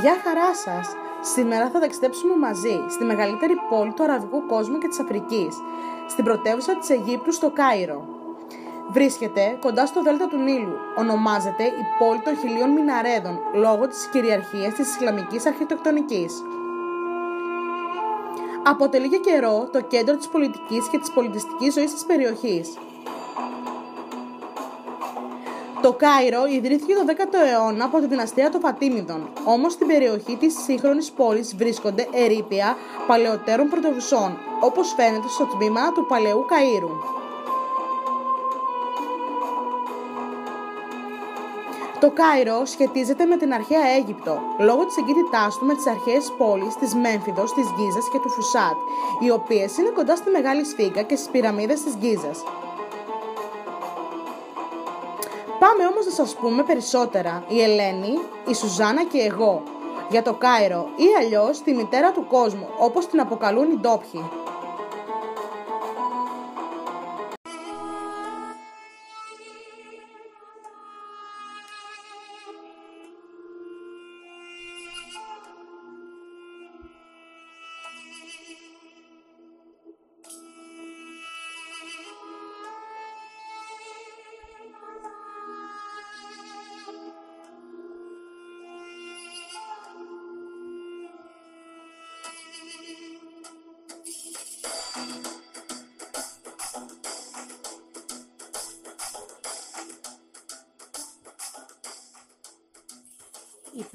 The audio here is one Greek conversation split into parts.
Γεια χαρά σας! Σήμερα θα ταξιδέψουμε μαζί στη μεγαλύτερη πόλη του αραβικού κόσμου και της Αφρικής, στην πρωτεύουσα της Αιγύπτου στο Κάιρο. Βρίσκεται κοντά στο Δέλτα του Νείλου. Ονομάζεται η πόλη των χιλίων μιναρέδων λόγω της κυριαρχίας της Ισλαμικής αρχιτεκτονικής. Αποτελεί για καιρό το κέντρο της πολιτικής και της πολιτιστικής ζωής της περιοχής. Το Κάιρο ιδρύθηκε το 10ο αιώνα από τη δυναστεία των Φατίμιδων, όμως στην περιοχή της σύγχρονης πόλης βρίσκονται ερήπια παλαιότερων πρωτευουσών, όπως φαίνεται στο τμήμα του παλαιού Καΐρου. Το Κάιρο σχετίζεται με την αρχαία Αίγυπτο, λόγω της εγκύτητάς του με τις αρχαίες πόλεις της Μέμφυδος, της Γκίζας και του Φουσάτ, οι οποίες είναι κοντά στη Μεγάλη Σφίγγα και στις πυραμίδες της Γκίζας. Πάμε όμως να σας πούμε περισσότερα, η Ελένη, η Σουζάνα και εγώ, για το Κάιρο ή αλλιώς τη μητέρα του κόσμου, όπως την αποκαλούν οι ντόπιοι.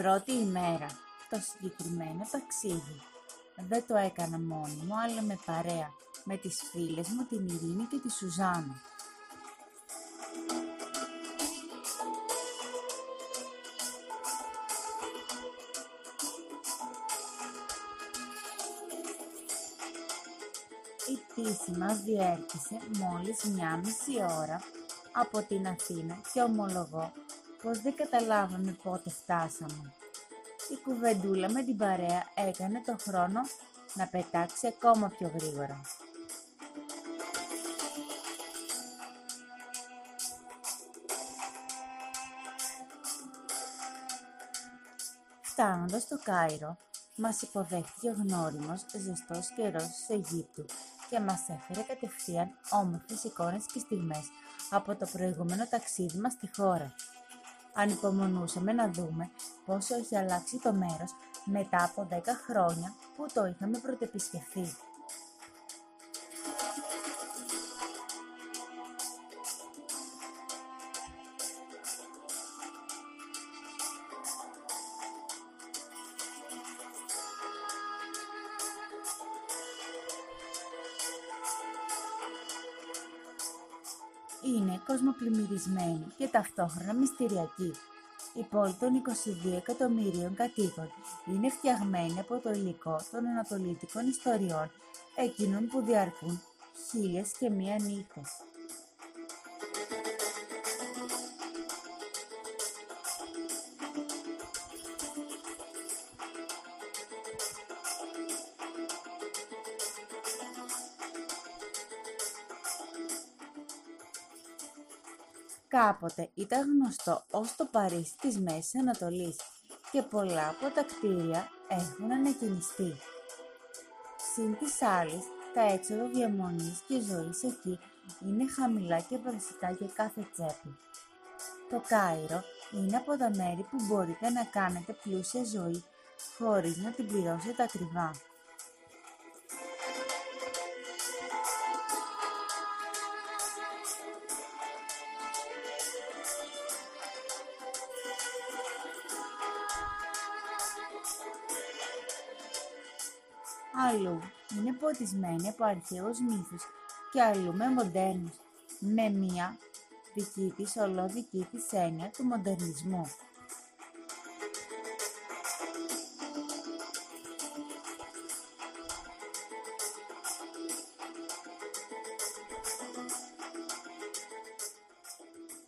Πρώτη ημέρα, το συγκεκριμένο ταξίδι, δεν το έκανα μόνη μου, αλλά με παρέα, με τις φίλες μου την Ειρήνη και τη Σουζάνα. Η πτήση μας διέρχησε μόλις μια μισή ώρα από την Αθήνα και ομολογώ πως δεν καταλάβαμε πότε φτάσαμε. Η κουβεντούλα με την παρέα έκανε το χρόνο να πετάξει ακόμα πιο γρήγορα. Φτάνοντας στο Κάιρο, μας υποδέχτηκε ο γνώριμος ζεστός καιρός της Αιγύπτου και μας έφερε κατευθείαν όμορφες εικόνες και στιγμές από το προηγούμενο ταξίδι μας στη χώρα ανυπομονούσαμε να δούμε πόσο έχει αλλάξει το μέρος μετά από 10 χρόνια που το είχαμε πρωτεπισκεφθεί. Είναι κοσμοπλημμυρισμένη και ταυτόχρονα μυστηριακή. Η πόλη των 22 εκατομμυρίων κατοίκων είναι φτιαγμένη από το υλικό των ανατολίτικων ιστοριών, εκείνων που διαρκούν χίλιες και μία νύχτες. Κάποτε ήταν γνωστό ως το Παρίσι της Μέσης Ανατολής και πολλά από τα κτίρια έχουν ανακοινιστεί. Συν της άλλης, τα έξοδο διαμονής και ζωής εκεί είναι χαμηλά και προσιτά για κάθε τσέπη. Το Κάιρο είναι από τα μέρη που μπορείτε να κάνετε πλούσια ζωή χωρίς να την πληρώσετε ακριβά. Είναι ποτισμένη από αρχαίους μύθους και αλλού με μοντέρνους, με μία δική της ολόδική της έννοια του μοντερνισμού.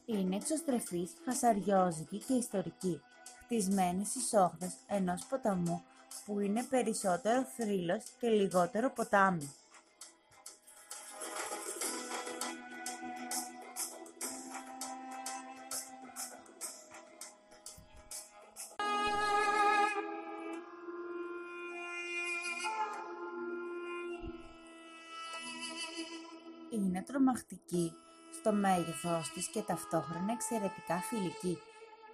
Είναι εξωστρεφής, φασαριόζικη και ιστορική, χτισμένη στις όχθες ενός ποταμού που είναι περισσότερο θρύλος και λιγότερο ποτάμι. Είναι τρομακτική στο μέγεθός της και ταυτόχρονα εξαιρετικά φιλική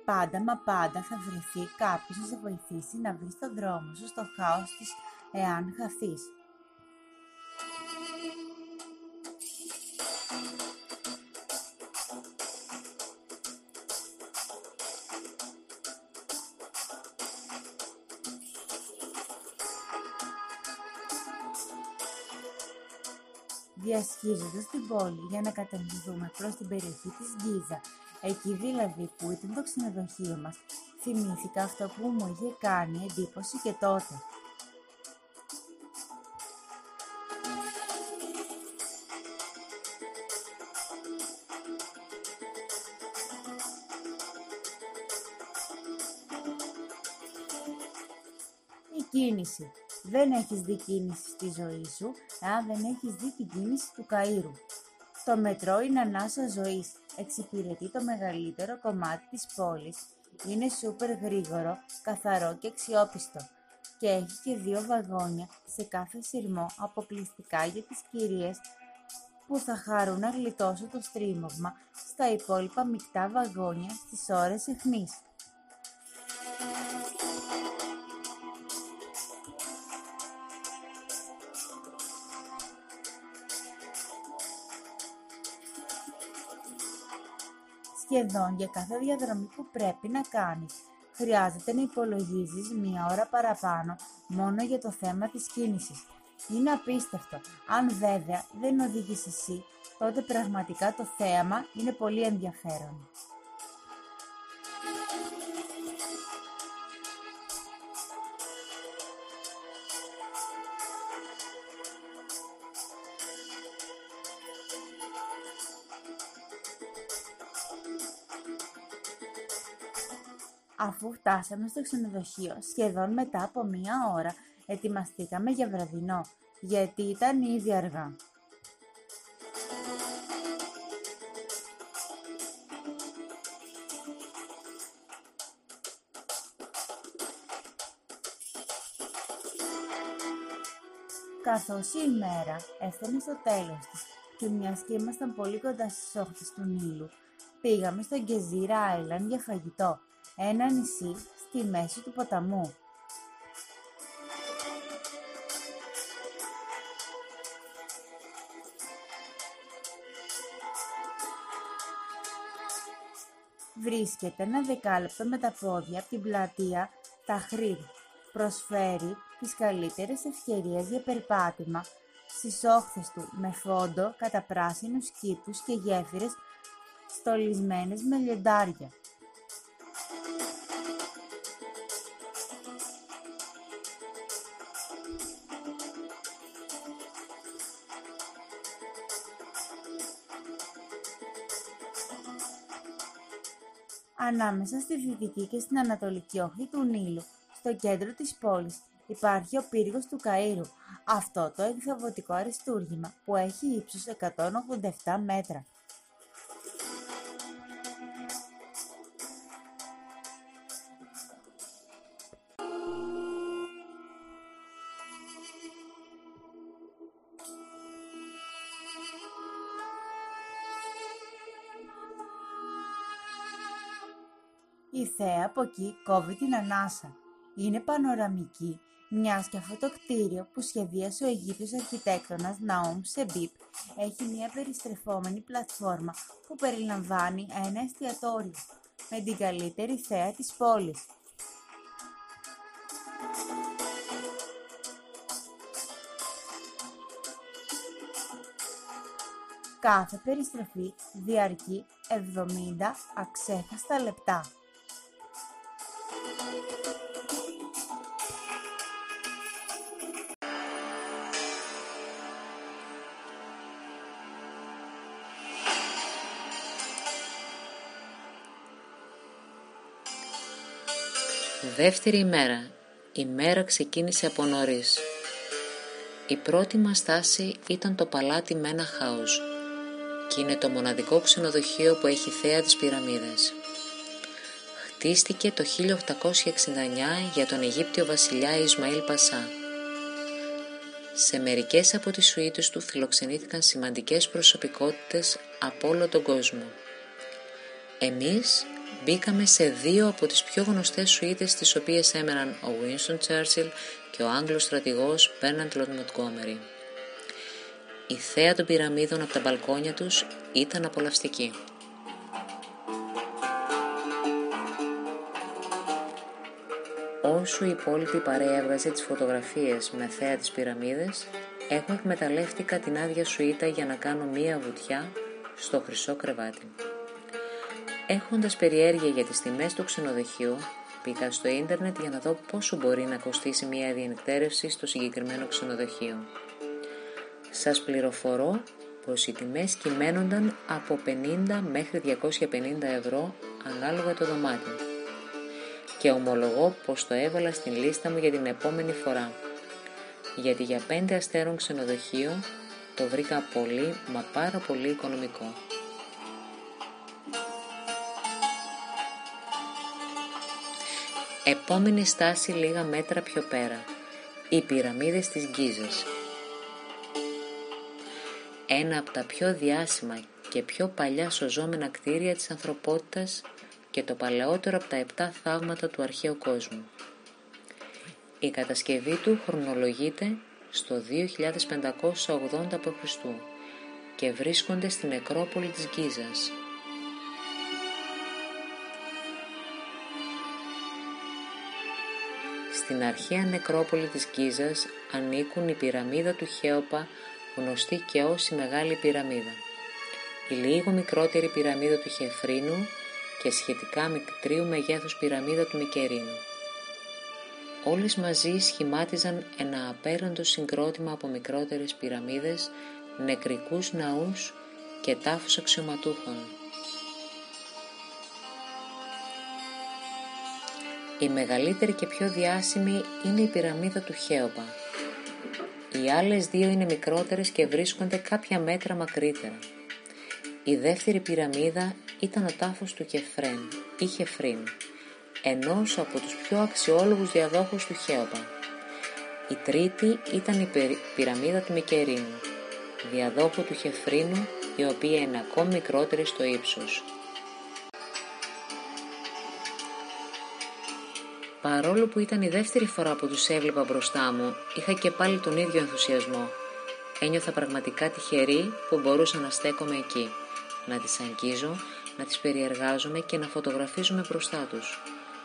Πάντα μα πάντα θα βρεθεί κάποιος να σε βοηθήσει να βρεις τον δρόμο σου στο χάος της εάν χαθείς. διασχίζοντας την πόλη για να κατευθυνθούμε προς την περιοχή της Γκίζα, εκεί δηλαδή που ήταν το ξενοδοχείο μας. Θυμήθηκα αυτό που μου είχε κάνει εντύπωση και τότε. Η κίνηση δεν έχεις δει κίνηση στη ζωή σου, αν δεν έχεις δει την κίνηση του Καΐρου. Το μετρό είναι ανάσα ζωής, εξυπηρετεί το μεγαλύτερο κομμάτι της πόλης, είναι σούπερ γρήγορο, καθαρό και αξιόπιστο και έχει και δύο βαγόνια σε κάθε σειρμό αποκλειστικά για τις κυρίες που θα χαρούν να γλιτώσουν το στρίμωγμα στα υπόλοιπα μεικτά βαγόνια στις ώρες αιχμής. Σχεδόν για κάθε διαδρομή που πρέπει να κάνεις. Χρειάζεται να υπολογίζεις μία ώρα παραπάνω μόνο για το θέμα της κίνησης. Είναι απίστευτο. Αν βέβαια δεν οδηγείς εσύ, τότε πραγματικά το θέαμα είναι πολύ ενδιαφέρον. Αφού φτάσαμε στο ξενοδοχείο σχεδόν μετά από μία ώρα, ετοιμαστήκαμε για βραδινό, γιατί ήταν ήδη αργά. Καθώς η ημέρα έφτανε στο τέλος της και μιας και ήμασταν πολύ κοντά στις όχθες του Νείλου, πήγαμε στο Γκεζίρα Island για φαγητό ένα νησί στη μέση του ποταμού. Βρίσκεται ένα δεκάλεπτο με τα πόδια από την πλατεία Ταχρήρ. Προσφέρει τις καλύτερες ευκαιρίες για περπάτημα στις όχθες του με φόντο κατά πράσινους κήπους και γέφυρες στολισμένες με λιοντάρια. Ανάμεσα στη δυτική και στην ανατολική όχθη του Νείλου, στο κέντρο της πόλης, υπάρχει ο πύργος του Καΐρου, αυτό το εκθαβωτικό αριστούργημα που έχει ύψος 187 μέτρα. Η θέα από εκεί κόβει την ανάσα. Είναι πανοραμική, μιας και αυτό το κτίριο που σχεδίασε ο Αιγύπτιος αρχιτέκτονας Ναούμ Σεμπίπ έχει μια περιστρεφόμενη πλατφόρμα που περιλαμβάνει ένα εστιατόριο με την καλύτερη θέα της πόλης. Κάθε περιστροφή διαρκεί 70 αξέχαστα λεπτά. Δεύτερη ημέρα. Η μέρα ξεκίνησε από νωρίς. Η πρώτη μας στάση ήταν το παλάτι Μένα Χάους και είναι το μοναδικό ξενοδοχείο που έχει θέα τις πυραμίδες. Χτίστηκε το 1869 για τον Αιγύπτιο βασιλιά Ισμαήλ Πασά. Σε μερικές από τις σουίτες του φιλοξενήθηκαν σημαντικές προσωπικότητες από όλο τον κόσμο. Εμείς μπήκαμε σε δύο από τις πιο γνωστές σουίτες τις οποίες έμεναν ο Winston Churchill και ο Άγγλος στρατηγός Bernard Lord Montgomery. Η θέα των πυραμίδων από τα μπαλκόνια τους ήταν απολαυστική. Όσο η υπόλοιπη παρέα έβγαζε τις φωτογραφίες με θέα τις πυραμίδες, εγώ εκμεταλλεύτηκα την άδεια σουίτα για να κάνω μία βουτιά στο χρυσό κρεβάτι. Έχοντας περιέργεια για τις τιμές του ξενοδοχείου, πήγα στο ίντερνετ για να δω πόσο μπορεί να κοστίσει μία διενεκτέρευση στο συγκεκριμένο ξενοδοχείο. Σας πληροφορώ πως οι τιμές κυμαίνονταν από 50 μέχρι 250 ευρώ ανάλογα το δωμάτιο. Και ομολογώ πως το έβαλα στην λίστα μου για την επόμενη φορά. Γιατί για 5 αστέρων ξενοδοχείο το βρήκα πολύ μα πάρα πολύ οικονομικό. Επόμενη στάση λίγα μέτρα πιο πέρα. Οι πυραμίδες της Γκίζας. Ένα από τα πιο διάσημα και πιο παλιά σωζόμενα κτίρια της ανθρωπότητας και το παλαιότερο από τα επτά θαύματα του αρχαίου κόσμου. Η κατασκευή του χρονολογείται στο 2580 π.Χ. και βρίσκονται στην νεκρόπολη της Γκίζας, Στην αρχαία νεκρόπολη της Γκίζας ανήκουν η πυραμίδα του Χέοπα, γνωστή και ως η Μεγάλη Πυραμίδα, η λίγο μικρότερη πυραμίδα του Χεφρίνου και σχετικά μικρίου μεγέθους πυραμίδα του Μικερίνου. Όλες μαζί σχημάτιζαν ένα απέραντο συγκρότημα από μικρότερες πυραμίδες, νεκρικούς ναούς και τάφους αξιωματούχων. Η μεγαλύτερη και πιο διάσημη είναι η πυραμίδα του Χέοπα. Οι άλλες δύο είναι μικρότερες και βρίσκονται κάποια μέτρα μακρύτερα. Η δεύτερη πυραμίδα ήταν ο τάφος του Κεφρέν ή Χεφρίν, ενός από τους πιο αξιόλογους διαδόχους του Χέοπα. Η τρίτη ήταν η πυραμίδα του Μικερίνου, διαδόχου του Χεφρίνου, η οποία είναι ακόμη μικρότερη στο ύψος. Παρόλο που ήταν η δεύτερη φορά που τους έβλεπα μπροστά μου, είχα και πάλι τον ίδιο ενθουσιασμό. Ένιωθα πραγματικά τυχερή που μπορούσα να στέκομαι εκεί, να τις αγγίζω, να τις περιεργάζομαι και να φωτογραφίζομαι μπροστά τους.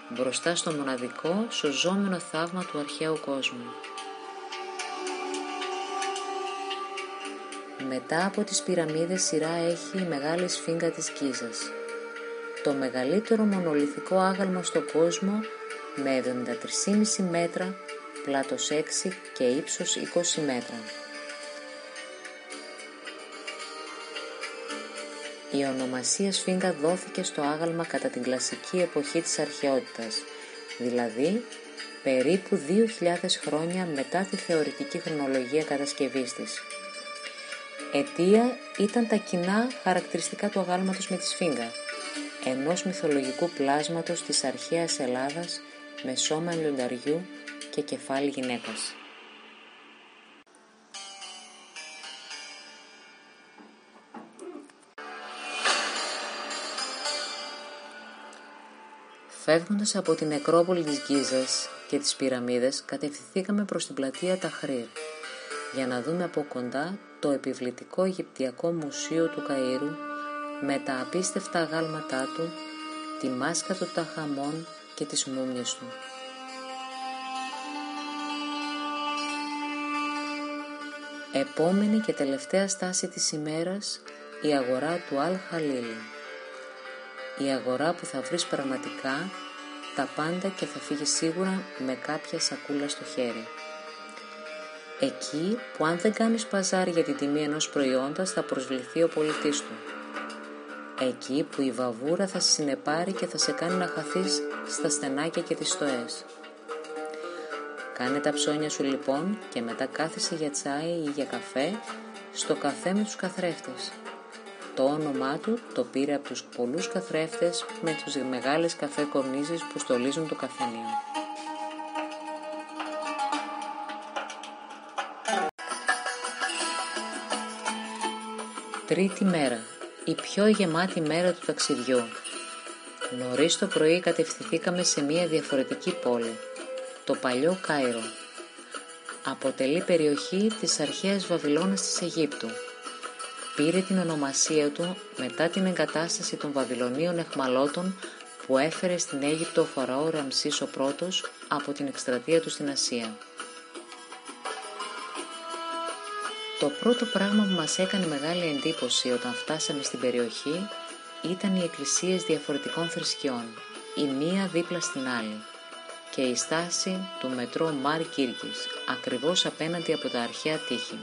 Μπροστά στο μοναδικό, σωζόμενο θαύμα του αρχαίου κόσμου. Μετά από τις πυραμίδες σειρά έχει η μεγάλη σφίγγα της Κίζας. Το μεγαλύτερο μονολυθικό άγαλμα στον κόσμο με 73,5 μέτρα, πλάτος 6 και ύψος 20 μέτρα. Η ονομασία Σφίγγα δόθηκε στο άγαλμα κατά την κλασική εποχή της αρχαιότητας, δηλαδή περίπου 2.000 χρόνια μετά τη θεωρητική χρονολογία κατασκευής της. Αιτία ήταν τα κοινά χαρακτηριστικά του αγάλματος με τη Σφίγγα, ενός μυθολογικού πλάσματος της αρχαίας Ελλάδας με σώμα λιονταριού και κεφάλι γυναίκας. Φεύγοντας από την νεκρόπολη της Γκίζας και τις πυραμίδες, κατευθυνθήκαμε προς την πλατεία Ταχρήρ για να δούμε από κοντά το επιβλητικό Αιγυπτιακό Μουσείο του Καΐρου με τα απίστευτα αγάλματά του, τη μάσκα του Ταχαμών και τις μούμιες του. Επόμενη και τελευταία στάση της ημέρας, η αγορά του Αλ Χαλίλη. Η αγορά που θα βρεις πραγματικά τα πάντα και θα φύγεις σίγουρα με κάποια σακούλα στο χέρι. Εκεί που αν δεν κάνεις παζάρι για την τιμή ενός προϊόντας θα προσβληθεί ο πολιτής του εκεί που η βαβούρα θα σε συνεπάρει και θα σε κάνει να χαθείς στα στενάκια και τις στοές. Κάνε τα ψώνια σου λοιπόν και μετά κάθισε για τσάι ή για καφέ στο καφέ με τους καθρέφτες. Το όνομά του το πήρε από τους πολλούς καθρέφτες με τους μεγάλες καφέ κορνίζες που στολίζουν το καφενείο. Τρίτη μέρα η πιο γεμάτη μέρα του ταξιδιού. Νωρίς το πρωί κατευθυνθήκαμε σε μια διαφορετική πόλη. Το παλιό Κάιρο. Αποτελεί περιοχή της αρχαίας Βαβυλώνας της Αιγύπτου. Πήρε την ονομασία του μετά την εγκατάσταση των Βαβυλωνίων εχμαλώτων που έφερε στην Αίγυπτο ο Φαραώ Ραμσής ο πρώτος από την εκστρατεία του στην Ασία. Το πρώτο πράγμα που μας έκανε μεγάλη εντύπωση όταν φτάσαμε στην περιοχή ήταν οι εκκλησίες διαφορετικών θρησκειών, η μία δίπλα στην άλλη και η στάση του μετρό Μάρ Κίρκης, ακριβώς απέναντι από τα αρχαία τείχη.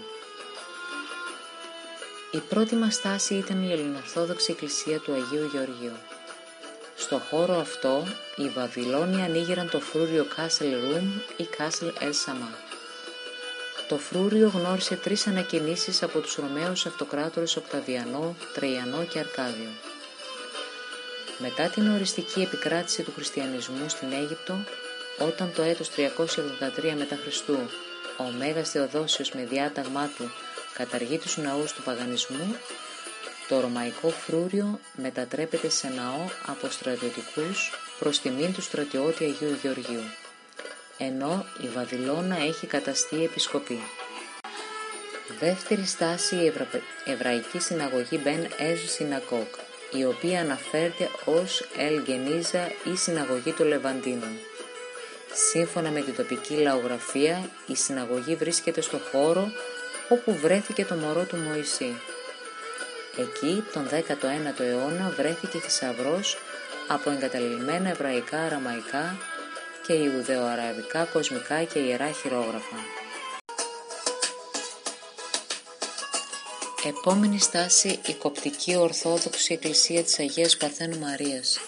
Η πρώτη μας στάση ήταν η Ελληνοορθόδοξη Εκκλησία του Αγίου Γεωργίου. Στο χώρο αυτό, οι Βαβυλώνοι ανοίγηραν το φρούριο Castle Room ή Castle El Sama. Το φρούριο γνώρισε τρεις ανακαινήσεις από τους Ρωμαίους αυτοκράτορες Οκταβιανό, Τρεϊανό και Αρκάδιο. Μετά την οριστική επικράτηση του χριστιανισμού στην Αίγυπτο, όταν το έτος 383 μετά Χριστού ο Μέγας Θεοδόσιος με διάταγμά του καταργεί τους ναούς του παγανισμού, το ρωμαϊκό φρούριο μετατρέπεται σε ναό από στρατιωτικούς προς τιμήν του στρατιώτη Αγίου Γεωργίου ενώ η Βαβυλώνα έχει καταστεί επισκοπή. Δεύτερη στάση η Εβραϊκή Συναγωγή Μπεν Εζ Συνακόκ, η οποία αναφέρεται ως Ελ Γενίζα ή Συναγωγή των Λεβαντίνων. Σύμφωνα με την τοπική λαογραφία, η συναγωγή βρίσκεται στο χώρο όπου βρέθηκε το μωρό του Μωυσή. Εκεί, τον 19ο αιώνα, βρέθηκε θησαυρός από εγκαταλειμμένα εβραϊκά αραμαϊκά και Ιουδεοαραβικά κοσμικά και ιερά χειρόγραφα. Επόμενη στάση η Κοπτική Ορθόδοξη Εκκλησία της Αγίας Παρθένου Μαρίας,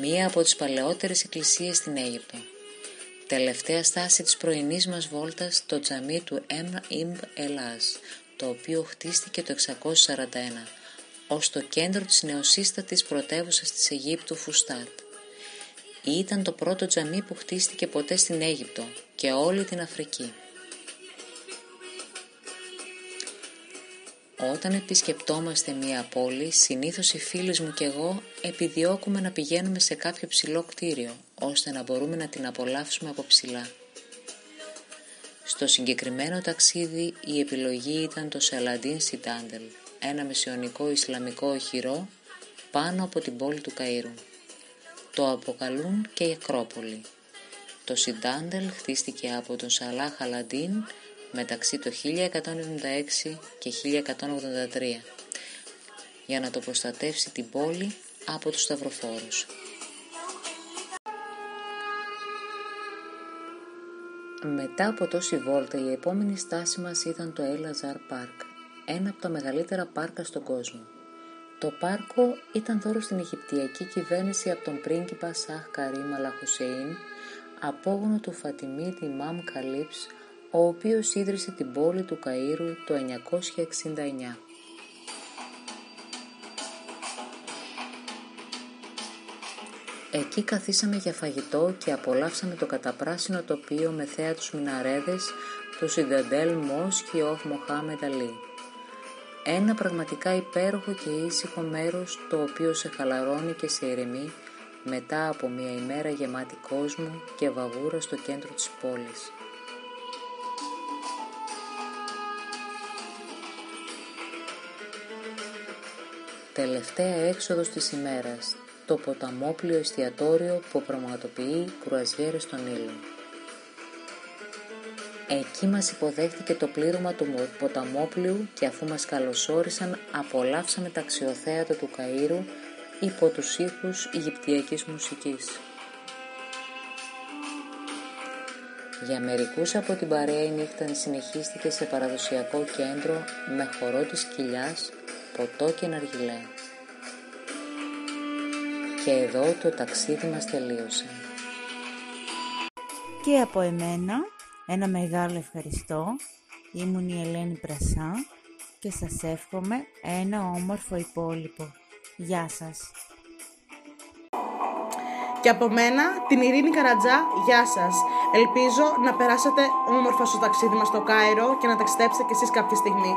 μία από τις παλαιότερες εκκλησίες στην Αίγυπτο. Τελευταία στάση της πρωινής μας βόλτας το τζαμί του Εμ Ιμπ Ελλάς, το οποίο χτίστηκε το 641, ως το κέντρο της νεοσύστατης πρωτεύουσας της Αιγύπτου Φουστάτ ήταν το πρώτο τζαμί που χτίστηκε ποτέ στην Αίγυπτο και όλη την Αφρική. Όταν επισκεπτόμαστε μία πόλη, συνήθως οι φίλοι μου και εγώ επιδιώκουμε να πηγαίνουμε σε κάποιο ψηλό κτίριο, ώστε να μπορούμε να την απολαύσουμε από ψηλά. Στο συγκεκριμένο ταξίδι η επιλογή ήταν το Σαλαντίν Σιτάντελ, ένα μεσαιωνικό Ισλαμικό οχυρό πάνω από την πόλη του Καΐρου. Το αποκαλούν και η Ακρόπολη. Το Σιντάντελ χτίστηκε από τον Σαλάχ Χαλαντίν μεταξύ το 1196 και 1183 για να το προστατεύσει την πόλη από τους σταυροφόρους. Μετά από τόση βόλτα η επόμενη στάση μας ήταν το Ελαζάρ Πάρκ, ένα από τα μεγαλύτερα πάρκα στον κόσμο. Το πάρκο ήταν δώρο στην Αιγυπτιακή κυβέρνηση από τον πρίγκιπα Σαχ Καρίμ Αλαχουσέιν, απόγονο του Φατιμίτ Ιμάμ Καλίψ, ο οποίος ίδρυσε την πόλη του Καΐρου το 969. Εκεί καθίσαμε για φαγητό και απολαύσαμε το καταπράσινο τοπίο με θέα τους μιναρέδες του Σινταντέλ Μόσκι Οφ Μοχάμεντ Αλή. Ένα πραγματικά υπέροχο και ήσυχο μέρος το οποίο σε χαλαρώνει και σε ηρεμεί μετά από μια ημέρα γεμάτη κόσμο και βαβούρα στο κέντρο της πόλης. Τελευταία έξοδος της ημέρας, το ποταμόπλιο εστιατόριο που πραγματοποιεί κρουαζιέρες στον ήλιο. Εκεί μας υποδέχτηκε το πλήρωμα του ποταμόπλιου και αφού μας καλωσόρισαν απολαύσαμε τα αξιοθέατα του Καΐρου υπό τους ήχους Αιγυπτιακής μουσικής. Για μερικούς από την παρέα η νύχτα συνεχίστηκε σε παραδοσιακό κέντρο με χορό της κοιλιάς, ποτό και ναργιλέ. Και εδώ το ταξίδι μας τελείωσε. Και από εμένα ένα μεγάλο ευχαριστώ. Ήμουν η Ελένη Πρασά και σας εύχομαι ένα όμορφο υπόλοιπο. Γεια σας. Και από μένα την Ειρήνη Καρατζά, γεια σας. Ελπίζω να περάσετε όμορφα στο ταξίδι μας στο Κάιρο και να ταξιδέψετε κι εσείς κάποια στιγμή.